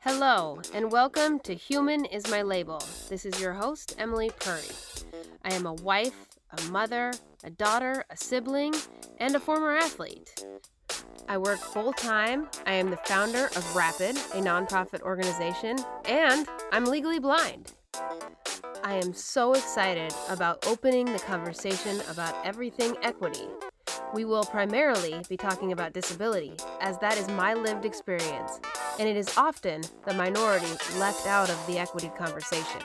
Hello, and welcome to Human is My Label. This is your host, Emily Purry. I am a wife, a mother, a daughter, a sibling, and a former athlete. I work full time. I am the founder of Rapid, a nonprofit organization, and I'm legally blind. I am so excited about opening the conversation about everything equity. We will primarily be talking about disability, as that is my lived experience, and it is often the minority left out of the equity conversation.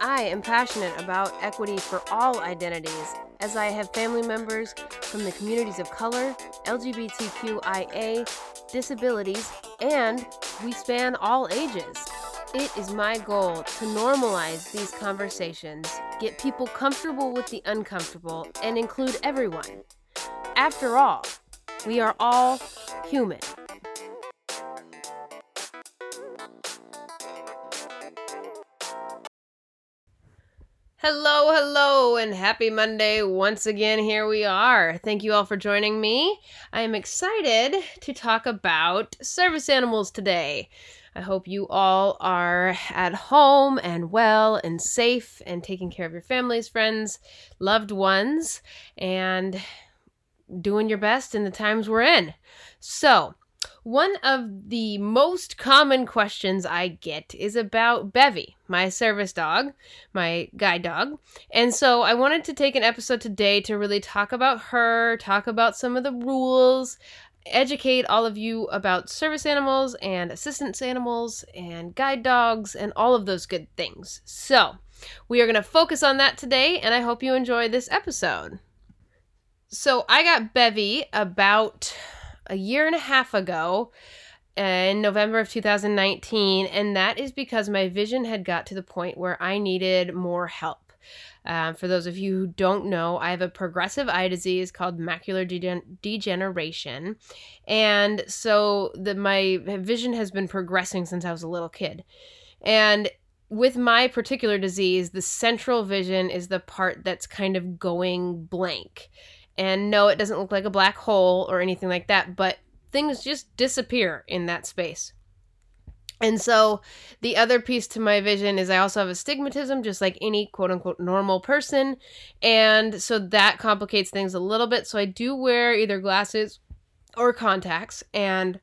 I am passionate about equity for all identities, as I have family members from the communities of color, LGBTQIA, disabilities, and we span all ages. It is my goal to normalize these conversations, get people comfortable with the uncomfortable, and include everyone. After all, we are all human. Hello, hello, and happy Monday once again. Here we are. Thank you all for joining me. I am excited to talk about service animals today. I hope you all are at home and well and safe and taking care of your families, friends, loved ones, and doing your best in the times we're in. So, one of the most common questions I get is about Bevy, my service dog, my guide dog. And so I wanted to take an episode today to really talk about her, talk about some of the rules, educate all of you about service animals and assistance animals and guide dogs and all of those good things. So, we are going to focus on that today, and I hope you enjoy this episode. So, I got Bevy about a year and a half ago in November of 2019, and that is because my vision had got to the point where I needed more help. Um, for those of you who don't know, I have a progressive eye disease called macular degen- degeneration, and so the my vision has been progressing since I was a little kid, and with my particular disease, the central vision is the part that's kind of going blank. And no, it doesn't look like a black hole or anything like that, but things just disappear in that space. And so the other piece to my vision is I also have astigmatism, just like any quote unquote normal person. And so that complicates things a little bit. So I do wear either glasses or contacts. And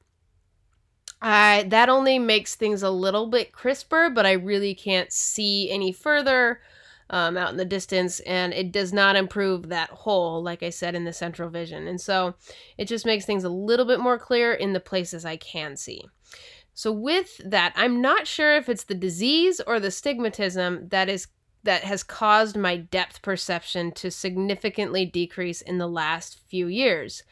I, that only makes things a little bit crisper, but I really can't see any further um, out in the distance. And it does not improve that hole, like I said, in the central vision. And so it just makes things a little bit more clear in the places I can see. So with that, I'm not sure if it's the disease or the stigmatism that is that has caused my depth perception to significantly decrease in the last few years.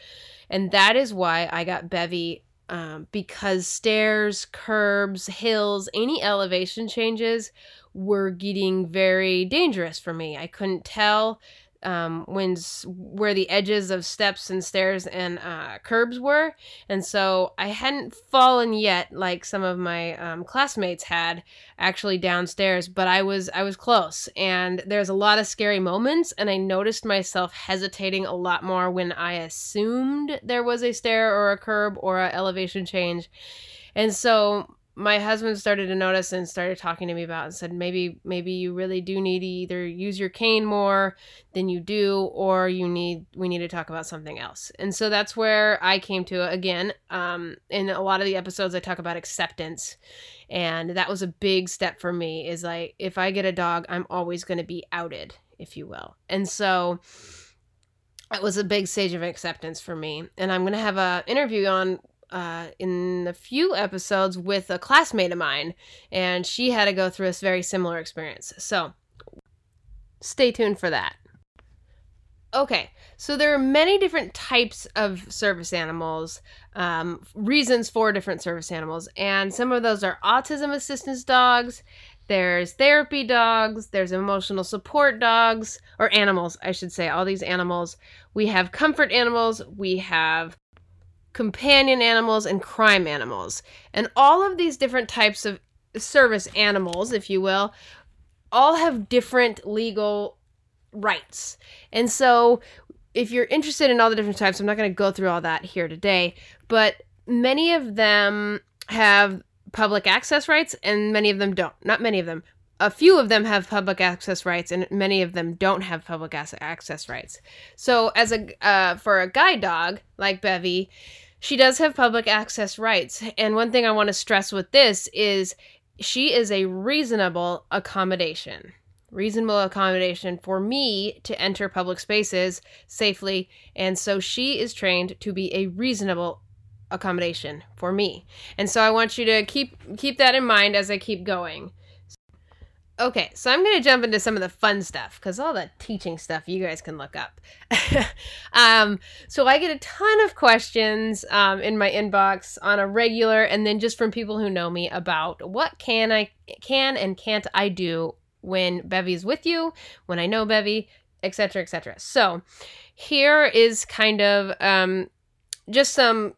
And that is why I got Bevy um, because stairs, curbs, hills, any elevation changes were getting very dangerous for me. I couldn't tell um, when where the edges of steps and stairs and uh, curbs were, and so I hadn't fallen yet like some of my um, classmates had actually downstairs, but I was I was close, and there's a lot of scary moments, and I noticed myself hesitating a lot more when I assumed there was a stair or a curb or a elevation change, and so my husband started to notice and started talking to me about and said maybe maybe you really do need to either use your cane more than you do or you need we need to talk about something else. And so that's where i came to again um, in a lot of the episodes i talk about acceptance. And that was a big step for me is like if i get a dog i'm always going to be outed if you will. And so it was a big stage of acceptance for me. And i'm going to have a interview on uh, in a few episodes with a classmate of mine, and she had to go through a very similar experience. So stay tuned for that. Okay, so there are many different types of service animals, um, reasons for different service animals, and some of those are autism assistance dogs. There's therapy dogs, there's emotional support dogs, or animals, I should say, all these animals. We have comfort animals, we have companion animals, and crime animals. And all of these different types of service animals, if you will, all have different legal rights. And so if you're interested in all the different types, I'm not going to go through all that here today, but many of them have public access rights and many of them don't. Not many of them. A few of them have public access rights and many of them don't have public access rights. So as a uh, for a guide dog like Bevy, she does have public access rights. And one thing I want to stress with this is she is a reasonable accommodation. Reasonable accommodation for me to enter public spaces safely. And so she is trained to be a reasonable accommodation for me. And so I want you to keep keep that in mind as I keep going. Okay, so I'm going to jump into some of the fun stuff because all the teaching stuff you guys can look up. um, so I get a ton of questions um, in my inbox on a regular, and then just from people who know me about what can I can and can't I do when Bevy's with you, when I know Bevy, etc., etc. So here is kind of um, just some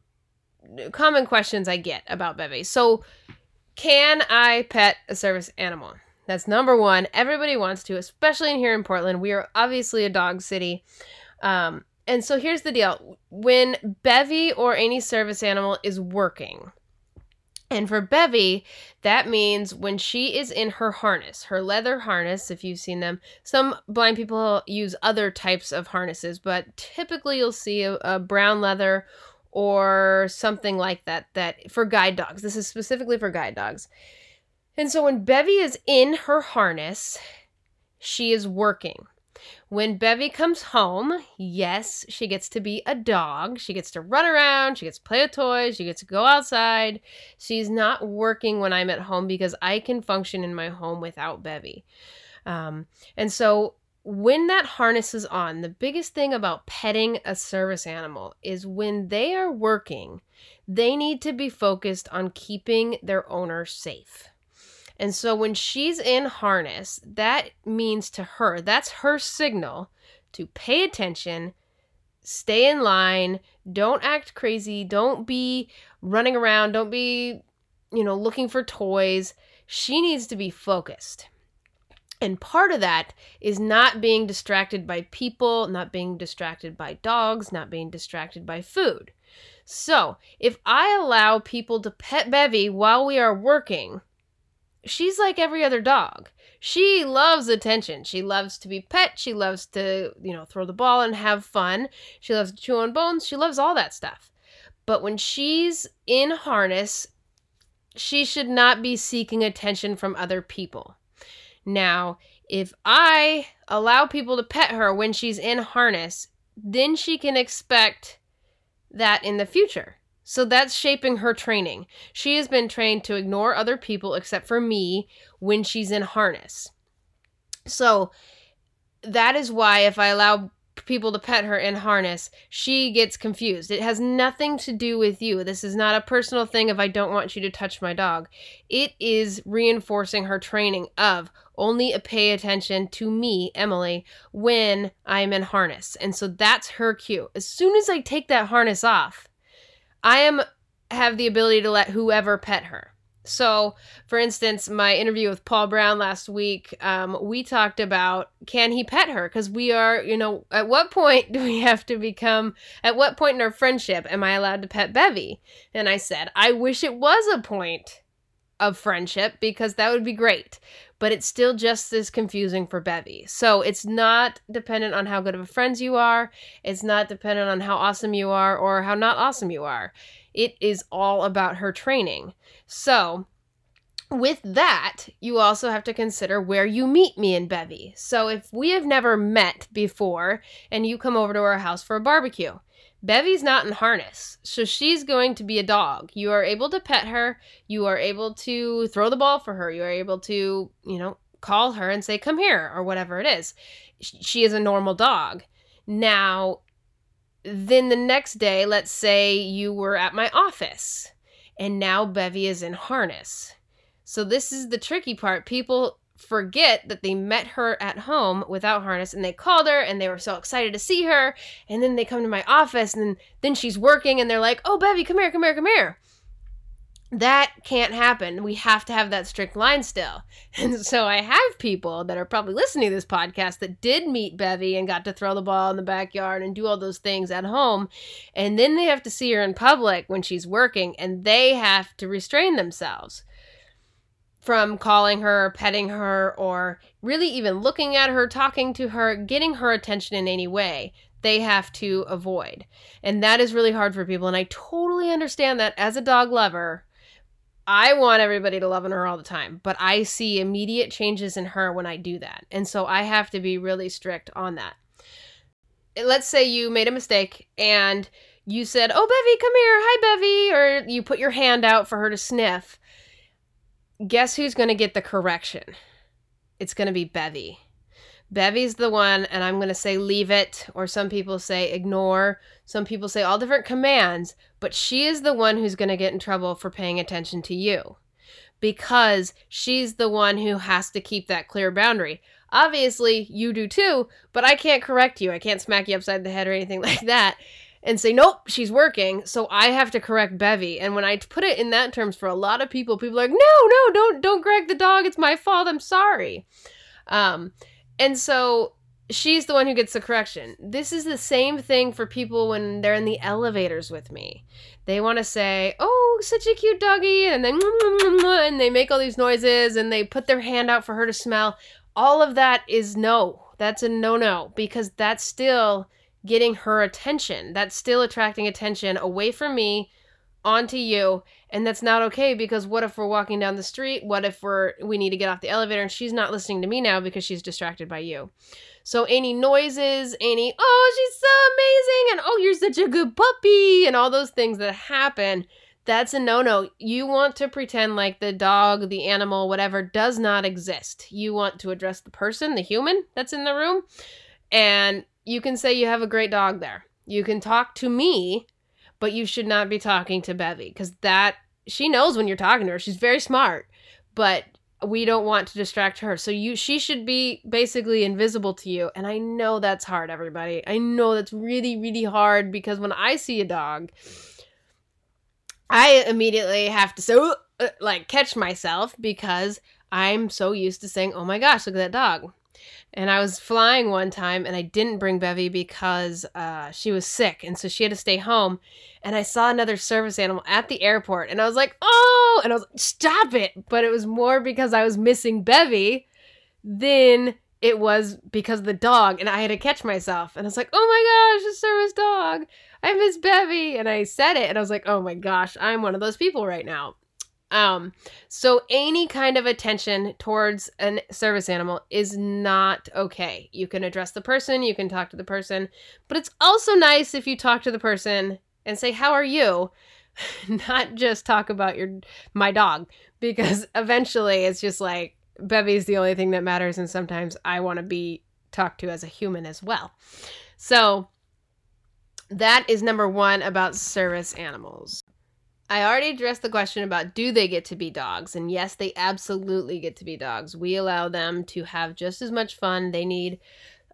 common questions I get about Bevy. So, can I pet a service animal? That's number one. Everybody wants to, especially in here in Portland. We are obviously a dog city. Um, and so here's the deal when Bevy or any service animal is working, and for Bevy, that means when she is in her harness, her leather harness, if you've seen them. Some blind people use other types of harnesses, but typically you'll see a, a brown leather or something like that that for guide dogs. This is specifically for guide dogs. And so when Bevy is in her harness, she is working. When Bevy comes home, yes, she gets to be a dog. She gets to run around, she gets to play with toys, she gets to go outside. She's not working when I'm at home because I can function in my home without Bevy. Um, and so when that harness is on, the biggest thing about petting a service animal is when they are working, they need to be focused on keeping their owner safe. And so when she's in harness, that means to her, that's her signal to pay attention, stay in line, don't act crazy, don't be running around, don't be, you know, looking for toys. She needs to be focused. And part of that is not being distracted by people, not being distracted by dogs, not being distracted by food. So, if I allow people to pet Bevy while we are working, she's like every other dog. She loves attention. She loves to be pet. She loves to, you know, throw the ball and have fun. She loves to chew on bones. She loves all that stuff. But when she's in harness, she should not be seeking attention from other people. Now, if I allow people to pet her when she's in harness, then she can expect that in the future. So that's shaping her training. She has been trained to ignore other people except for me when she's in harness. So that is why if I allow people to pet her in harness, she gets confused. It has nothing to do with you. This is not a personal thing if I don't want you to touch my dog. It is reinforcing her training of only pay attention to me, Emily, when I'm in harness. And so that's her cue. As soon as I take that harness off, I am have the ability to let whoever pet her. So, for instance, my interview with Paul Brown last week, um, we talked about can he pet her? Because we are, you know, at what point do we have to become, at what point in our friendship am I allowed to pet Bevy? And I said, I wish it was a point of friendship because that would be great. But it's still just as confusing for Bevy. So it's not dependent on how good of a friends you are. It's not dependent on how awesome you are or how not awesome you are. It is all about her training. So with that, you also have to consider where you meet me and Bevy. So if we have never met before and you come over to our house for a barbecue, Bevy's not in harness, so she's going to be a dog. You are able to pet her, you are able to throw the ball for her, you are able to, you know, call her and say, come here, or whatever it is. She is a normal dog. Now, then the next day, let's say you were at my office and now Bevy is in harness. So, this is the tricky part. People forget that they met her at home without harness and they called her and they were so excited to see her and then they come to my office and then, then she's working and they're like oh bevy come here come here come here that can't happen. We have to have that strict line still. And so I have people that are probably listening to this podcast that did meet Bevy and got to throw the ball in the backyard and do all those things at home. And then they have to see her in public when she's working and they have to restrain themselves from calling her, petting her, or really even looking at her, talking to her, getting her attention in any way they have to avoid. And that is really hard for people. And I totally understand that as a dog lover I want everybody to love her all the time, but I see immediate changes in her when I do that. And so I have to be really strict on that. Let's say you made a mistake and you said, Oh, Bevy, come here. Hi, Bevy. Or you put your hand out for her to sniff. Guess who's going to get the correction? It's going to be Bevy. Bevy's the one, and I'm going to say leave it, or some people say ignore. Some people say all different commands, but she is the one who's going to get in trouble for paying attention to you because she's the one who has to keep that clear boundary. Obviously, you do too, but I can't correct you. I can't smack you upside the head or anything like that and say, nope, she's working. So I have to correct Bevy. And when I put it in that terms for a lot of people, people are like, no, no, don't, don't correct the dog. It's my fault. I'm sorry. Um, and so she's the one who gets the correction. This is the same thing for people when they're in the elevators with me. They want to say, "Oh, such a cute doggy," and then and they make all these noises and they put their hand out for her to smell. All of that is no. That's a no-no because that's still getting her attention. That's still attracting attention away from me onto you and that's not okay because what if we're walking down the street? What if we're we need to get off the elevator and she's not listening to me now because she's distracted by you? So any noises any oh she's so amazing and oh you're such a good puppy and all those things that happen that's a no-no. You want to pretend like the dog the animal whatever does not exist. You want to address the person the human that's in the room and you can say you have a great dog there you can talk to me but you should not be talking to Bevy because that she knows when you're talking to her. She's very smart, but we don't want to distract her. So you she should be basically invisible to you. And I know that's hard, everybody. I know that's really, really hard because when I see a dog, I immediately have to so uh, like catch myself because I'm so used to saying, "Oh my gosh, look at that dog." And I was flying one time and I didn't bring Bevy because uh, she was sick. And so she had to stay home. And I saw another service animal at the airport and I was like, oh, and I was like, stop it. But it was more because I was missing Bevy than it was because of the dog. And I had to catch myself. And I was like, oh my gosh, a service dog. I miss Bevy. And I said it and I was like, oh my gosh, I'm one of those people right now. Um, so any kind of attention towards a service animal is not okay. You can address the person, you can talk to the person, but it's also nice if you talk to the person and say, "How are you?" not just talk about your my dog because eventually it's just like Bevy's the only thing that matters and sometimes I want to be talked to as a human as well. So that is number 1 about service animals. I already addressed the question about do they get to be dogs? And yes, they absolutely get to be dogs. We allow them to have just as much fun. They need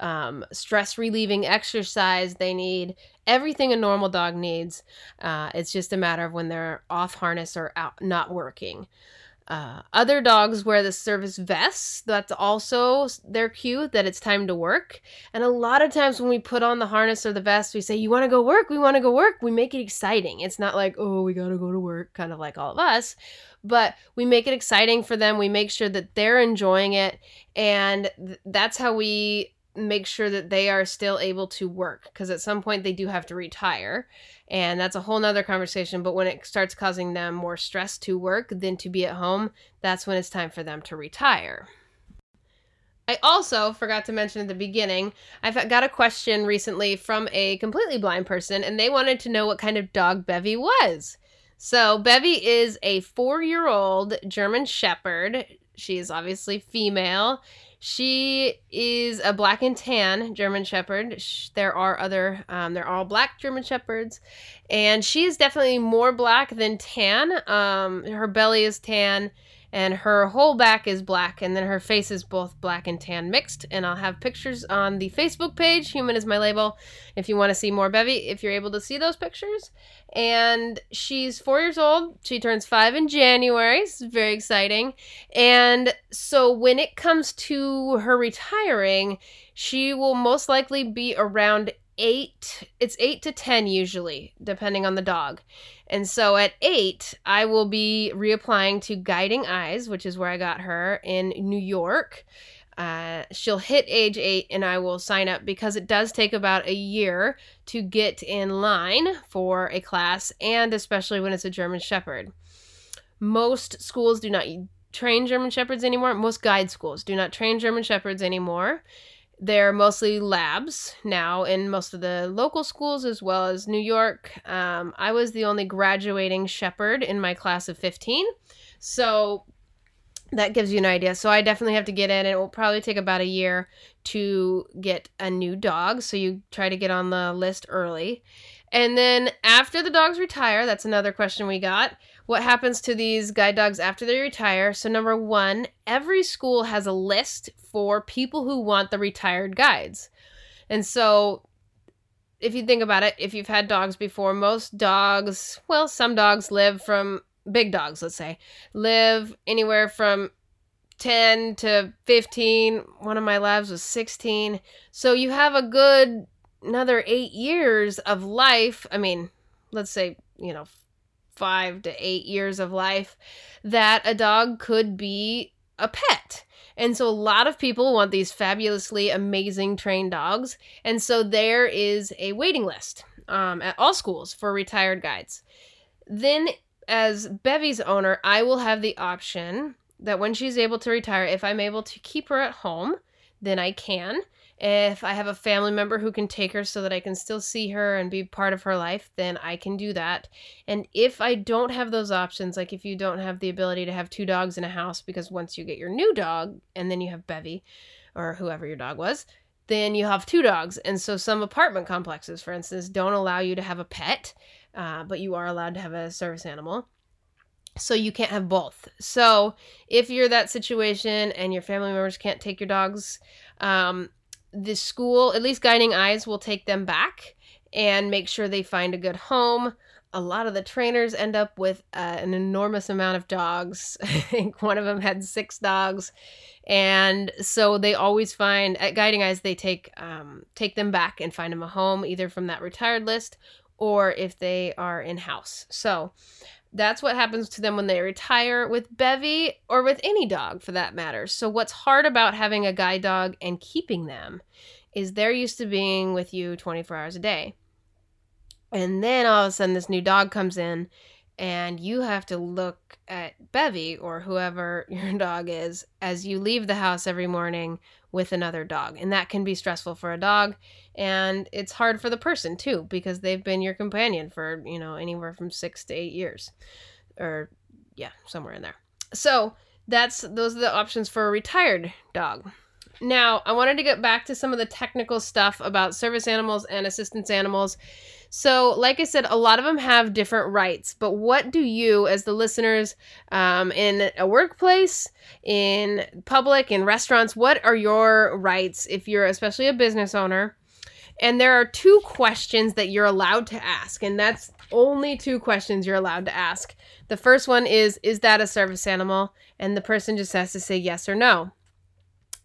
um, stress relieving exercise. They need everything a normal dog needs. Uh, it's just a matter of when they're off harness or out, not working. Uh, other dogs wear the service vests. That's also their cue that it's time to work. And a lot of times when we put on the harness or the vest, we say, You want to go work? We want to go work. We make it exciting. It's not like, Oh, we got to go to work, kind of like all of us. But we make it exciting for them. We make sure that they're enjoying it. And th- that's how we make sure that they are still able to work because at some point they do have to retire and that's a whole nother conversation but when it starts causing them more stress to work than to be at home that's when it's time for them to retire I also forgot to mention at the beginning, I've got a question recently from a completely blind person, and they wanted to know what kind of dog Bevy was. So, Bevy is a four year old German Shepherd. She is obviously female. She is a black and tan German Shepherd. There are other, um, they're all black German Shepherds, and she is definitely more black than tan. Um, her belly is tan, and her whole back is black and then her face is both black and tan mixed and i'll have pictures on the facebook page human is my label if you want to see more bevy if you're able to see those pictures. And she's four years old. She turns five in january. It's very exciting. And so when it comes to her retiring she will most likely be around eight it's eight to ten usually depending on the dog. And so at eight i will be reapplying to guiding eyes which is where i got her in new york. Uh, she'll hit age eight and i will sign up because it does take about a year to get in line for a class and especially when it's a german shepherd. Most schools do not train german shepherds anymore. Most guide schools do not train german shepherds anymore they're mostly labs now in most of the local schools as well as New York. Um, I was the only graduating shepherd in my class of 15. So that gives you an idea. So I definitely have to get in. It will probably take about a year to get a new dog. So you try to get on the list early. And then after the dogs retire, that's another question we got. What happens to these guide dogs after they retire? So, number one, every school has a list for people who want the retired guides. And so, if you think about it, if you've had dogs before, most dogs, well, some dogs live from big dogs, let's say, live anywhere from 10 to 15. One of my labs was 16. So you have a good another eight years of life, I mean, let's say, you know, five to eight years of life, that a dog could be a pet. And so a lot of people want these fabulously amazing trained dogs. And so there is a waiting list um, at all schools for retired guides. Then, as Bevy's owner, I will have the option that when she's able to retire, if I'm able to keep her at home, then I can. If I have a family member who can take her so that I can still see her and be part of her life, then I can do that. And if I don't have those options, like if you don't have the ability to have two dogs in a house, because once you get your new dog and then you have Bevy or whoever your dog was, then you have two dogs. And so some apartment complexes, for instance, don't allow you to have a pet, uh, but you are allowed to have a service animal so you can't have both. So if you're that situation and your family members can't take your dogs, um, the school, at least Guiding Eyes, will take them back and make sure they find a good home. A lot of the trainers end up with uh, an enormous amount of dogs. I think one of them had six dogs, and so they always find at Guiding Eyes they take um, take them back and find them a home either from that retired list or if they are in house. So that's what happens to them when they retire with Bevy or with any dog for that matter. So, what's hard about having a guide dog and keeping them is they're used to being with you 24 hours a day. And then all of a sudden, this new dog comes in, and you have to look at Bevy or whoever your dog is as you leave the house every morning with another dog. And that can be stressful for a dog and it's hard for the person too because they've been your companion for, you know, anywhere from 6 to 8 years or yeah, somewhere in there. So, that's those are the options for a retired dog. Now, I wanted to get back to some of the technical stuff about service animals and assistance animals. So, like I said, a lot of them have different rights, but what do you, as the listeners um, in a workplace, in public, in restaurants, what are your rights if you're especially a business owner? And there are two questions that you're allowed to ask, and that's only two questions you're allowed to ask. The first one is Is that a service animal? And the person just has to say yes or no.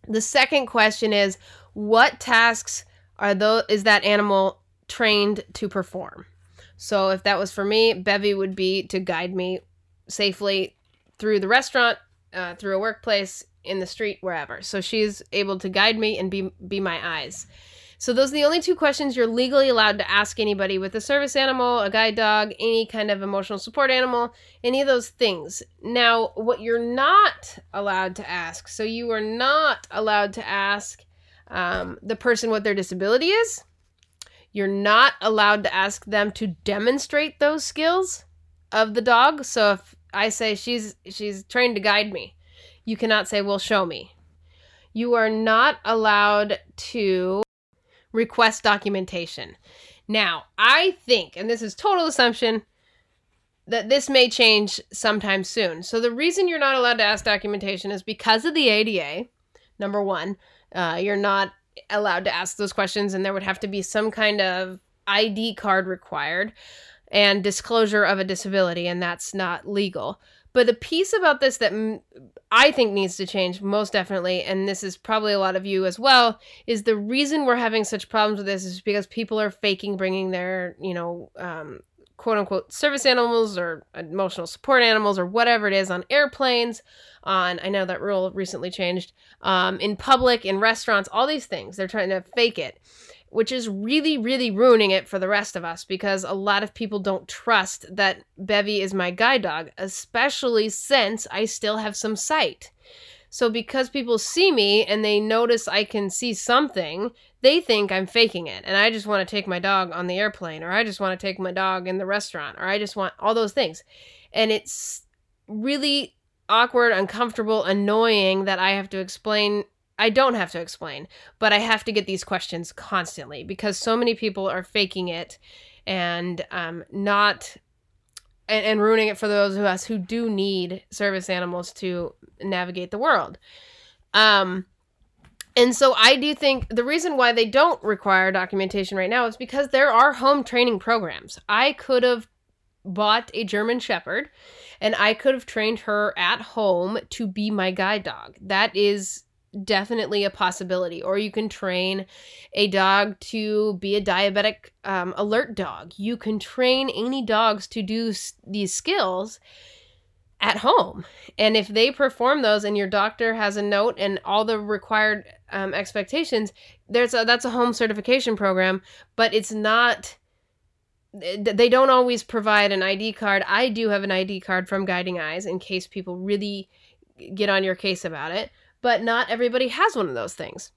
The second question is what tasks are those is that animal trained to perform? So if that was for me, Bevy would be to guide me safely through the restaurant, uh, through a workplace, in the street, wherever. So she's able to guide me and be be my eyes. So those are the only two questions you're legally allowed to ask anybody with a service animal, a guide dog, any kind of emotional support animal, any of those things. Now, what you're not allowed to ask, so you are not allowed to ask um, the person what their disability is. You're not allowed to ask them to demonstrate those skills of the dog. So if I say she's she's trained to guide me, you cannot say, "Well, show me." You are not allowed to request documentation. Now, I think, and this is total assumption, that this may change sometime soon. So the reason you're not allowed to ask documentation is because of the ADA. Number one, uh, you're not allowed to ask those questions, and there would have to be some kind of ID card required and disclosure of a disability, and that's not legal. But the piece about this that m- I think needs to change most definitely, and this is probably a lot of you as well, is the reason we're having such problems with this is because people are faking bringing their, you know, um, quote unquote service animals or emotional support animals or whatever it is on airplanes on i know that rule recently changed um, in public in restaurants all these things. They're trying to fake it which is really really ruining it for the rest of us because a lot of people don't trust that bevy is my guide dog especially since i still have some sight so because people see me and they notice I can see something, they think I'm faking it. And I just want to take my dog on the airplane or I just want to take my dog in the restaurant or I just want all those things. And it's really awkward, uncomfortable, annoying that I have to explain I don't have to explain, but I have to get these questions constantly because so many people are faking it and um, not and, and ruining it for those of us who do need service animals to navigate the world. Um, and so I do think the reason why they don't require documentation right now is because there are home training programs. I could have bought a German Shepherd and I could have trained her at home to be my guide dog. That is definitely a possibility. Or you can train a dog to be a diabetic um, alert dog. You can train any dogs to do s- these skills at home. And if they perform those and your doctor has a note and all the required um, expectations, there's a, that's a home certification program, but it's not they don't always provide an ID card. I do have an ID card from Guiding Eyes in case people really get on your case about it but not everybody has one of those things.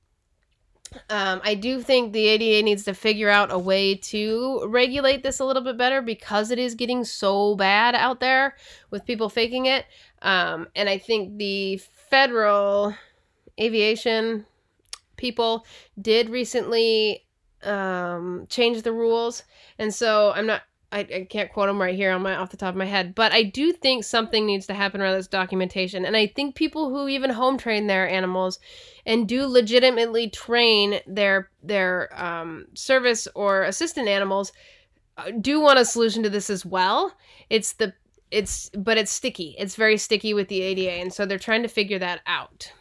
Um, I do think the ADA needs to figure out a way to regulate this a little bit better because it is getting so bad out there with people faking it. Um, and I think the federal aviation people did recently um, change the rules. And so I'm not I, I can't quote them right here on my off the top of my head, but I do think something needs to happen around this documentation. And I think people who even home train their animals and do legitimately train their their um, service or assistant animals uh, do want a solution to this as well. It's the it's but it's sticky. It's very sticky with the ADA, and so they're trying to figure that out.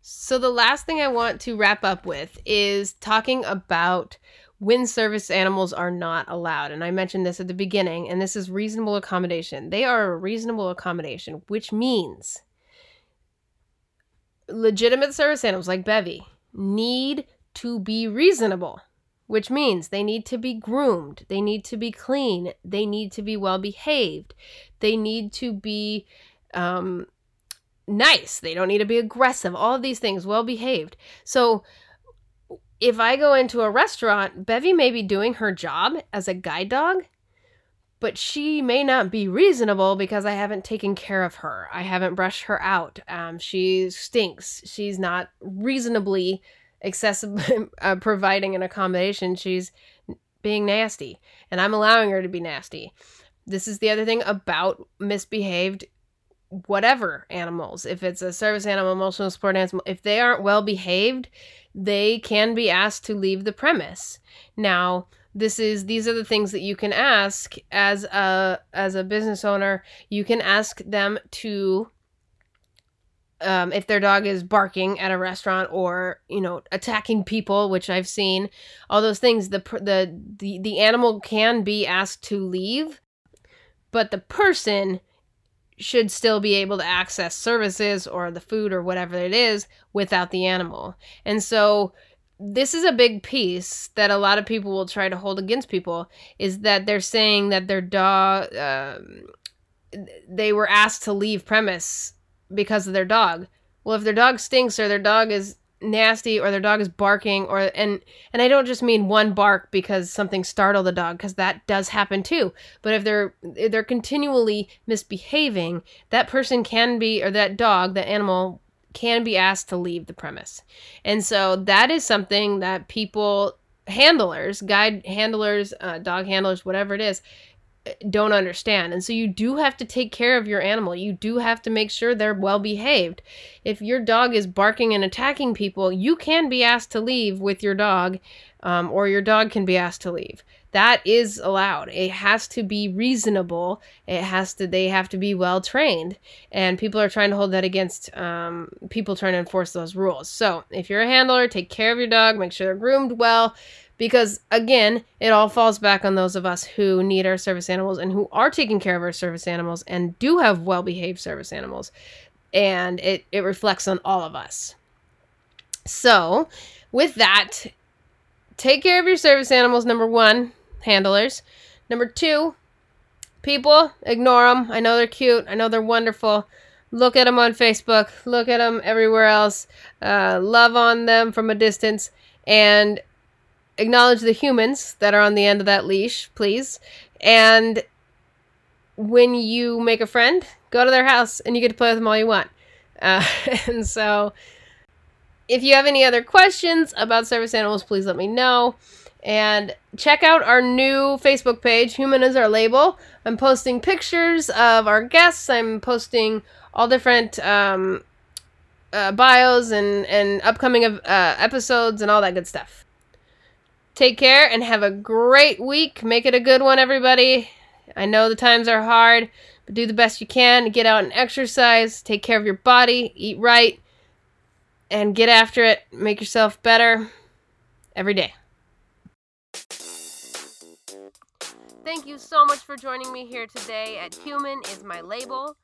So the last thing I want to wrap up with is talking about when service animals are not allowed. And I mentioned this at the beginning, and this is reasonable accommodation. They are a reasonable accommodation, which means legitimate service animals like Bevy need to be reasonable, which means they need to be groomed, they need to be clean, they need to be well behaved, they need to be um, nice, they don't need to be aggressive, all of these things, well behaved. So, if I go into a restaurant, Bevy may be doing her job as a guide dog, but she may not be reasonable because I haven't taken care of her. I haven't brushed her out. Um, she stinks. She's not reasonably accessible, uh, providing an accommodation. She's being nasty, and I'm allowing her to be nasty. This is the other thing about misbehaved whatever animals. If it's a service animal, emotional support animal, if they aren't well behaved, they can be asked to leave the premise. Now, this is these are the things that you can ask as a as a business owner. You can ask them to um, if their dog is barking at a restaurant or you know attacking people, which I've seen, all those things. The the the the animal can be asked to leave, but the person should still be able to access services or the food or whatever it is without the animal. And so this is a big piece that a lot of people will try to hold against people is that they're saying that their dog um, they were asked to leave premise because of their dog. Well, if their dog stinks or their dog is nasty or their dog is barking or and and I don't just mean one bark because something startled the dog because that does happen too. But if they're if they're continually misbehaving, that person can be or that dog, that animal can be asked to leave the premise. And so that is something that people handlers, guide handlers, uh, dog handlers, whatever it is, don't understand. And so you do have to take care of your animal. You do have to make sure they're well behaved. If your dog is barking and attacking people, you can be asked to leave with your dog, um, or your dog can be asked to leave. That is allowed. It has to be reasonable. It has to. They have to be well trained, and people are trying to hold that against um, people trying to enforce those rules. So if you're a handler, take care of your dog. Make sure they're groomed well because again, it all falls back on those of us who need our service animals and who are taking care of our service animals and do have well behaved service animals. And it, it reflects on all of us. So, with that, take care of your service animals, number one, handlers. Number two, people, ignore them. I know they're cute, I know they're wonderful. Look at them on Facebook, look at them everywhere else, uh, love on them from a distance, and acknowledge the humans that are on the end of that leash, please. And when you make a friend, go to their house and you get to play with them all you want. Uh, and so, if you have any other questions about service animals, please let me know. And check out our new Facebook page, Human is Our Label. I'm posting pictures of our guests. I'm posting all different um, uh, bios and, and upcoming uh, episodes and all that good stuff. Take care and have a great week. Make it a good one, everybody. I know the times are hard, but do the best you can. Get out and exercise. Take care of your body. Eat right. And get after it. Make yourself better every day. Thank you so much for joining me here today at Human is My Label.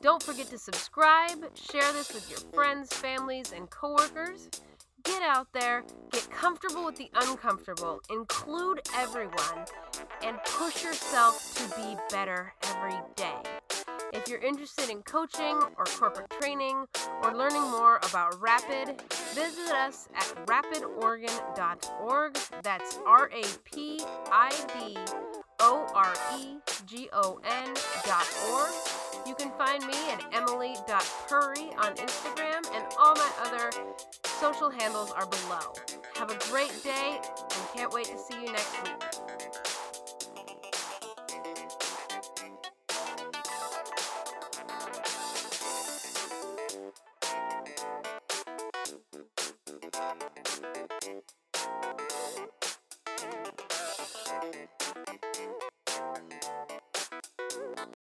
Don't forget to subscribe, share this with your friends, families, and coworkers. Get out there, get comfortable with the uncomfortable, include everyone, and push yourself to be better every day. If you're interested in coaching or corporate training or learning more about Rapid, visit us at rapidoregon.org. That's R A P I D O R E G O N dot org. You can find me at emily.purry on Instagram, and all my other social handles are below. Have a great day, and can't wait to see you next week.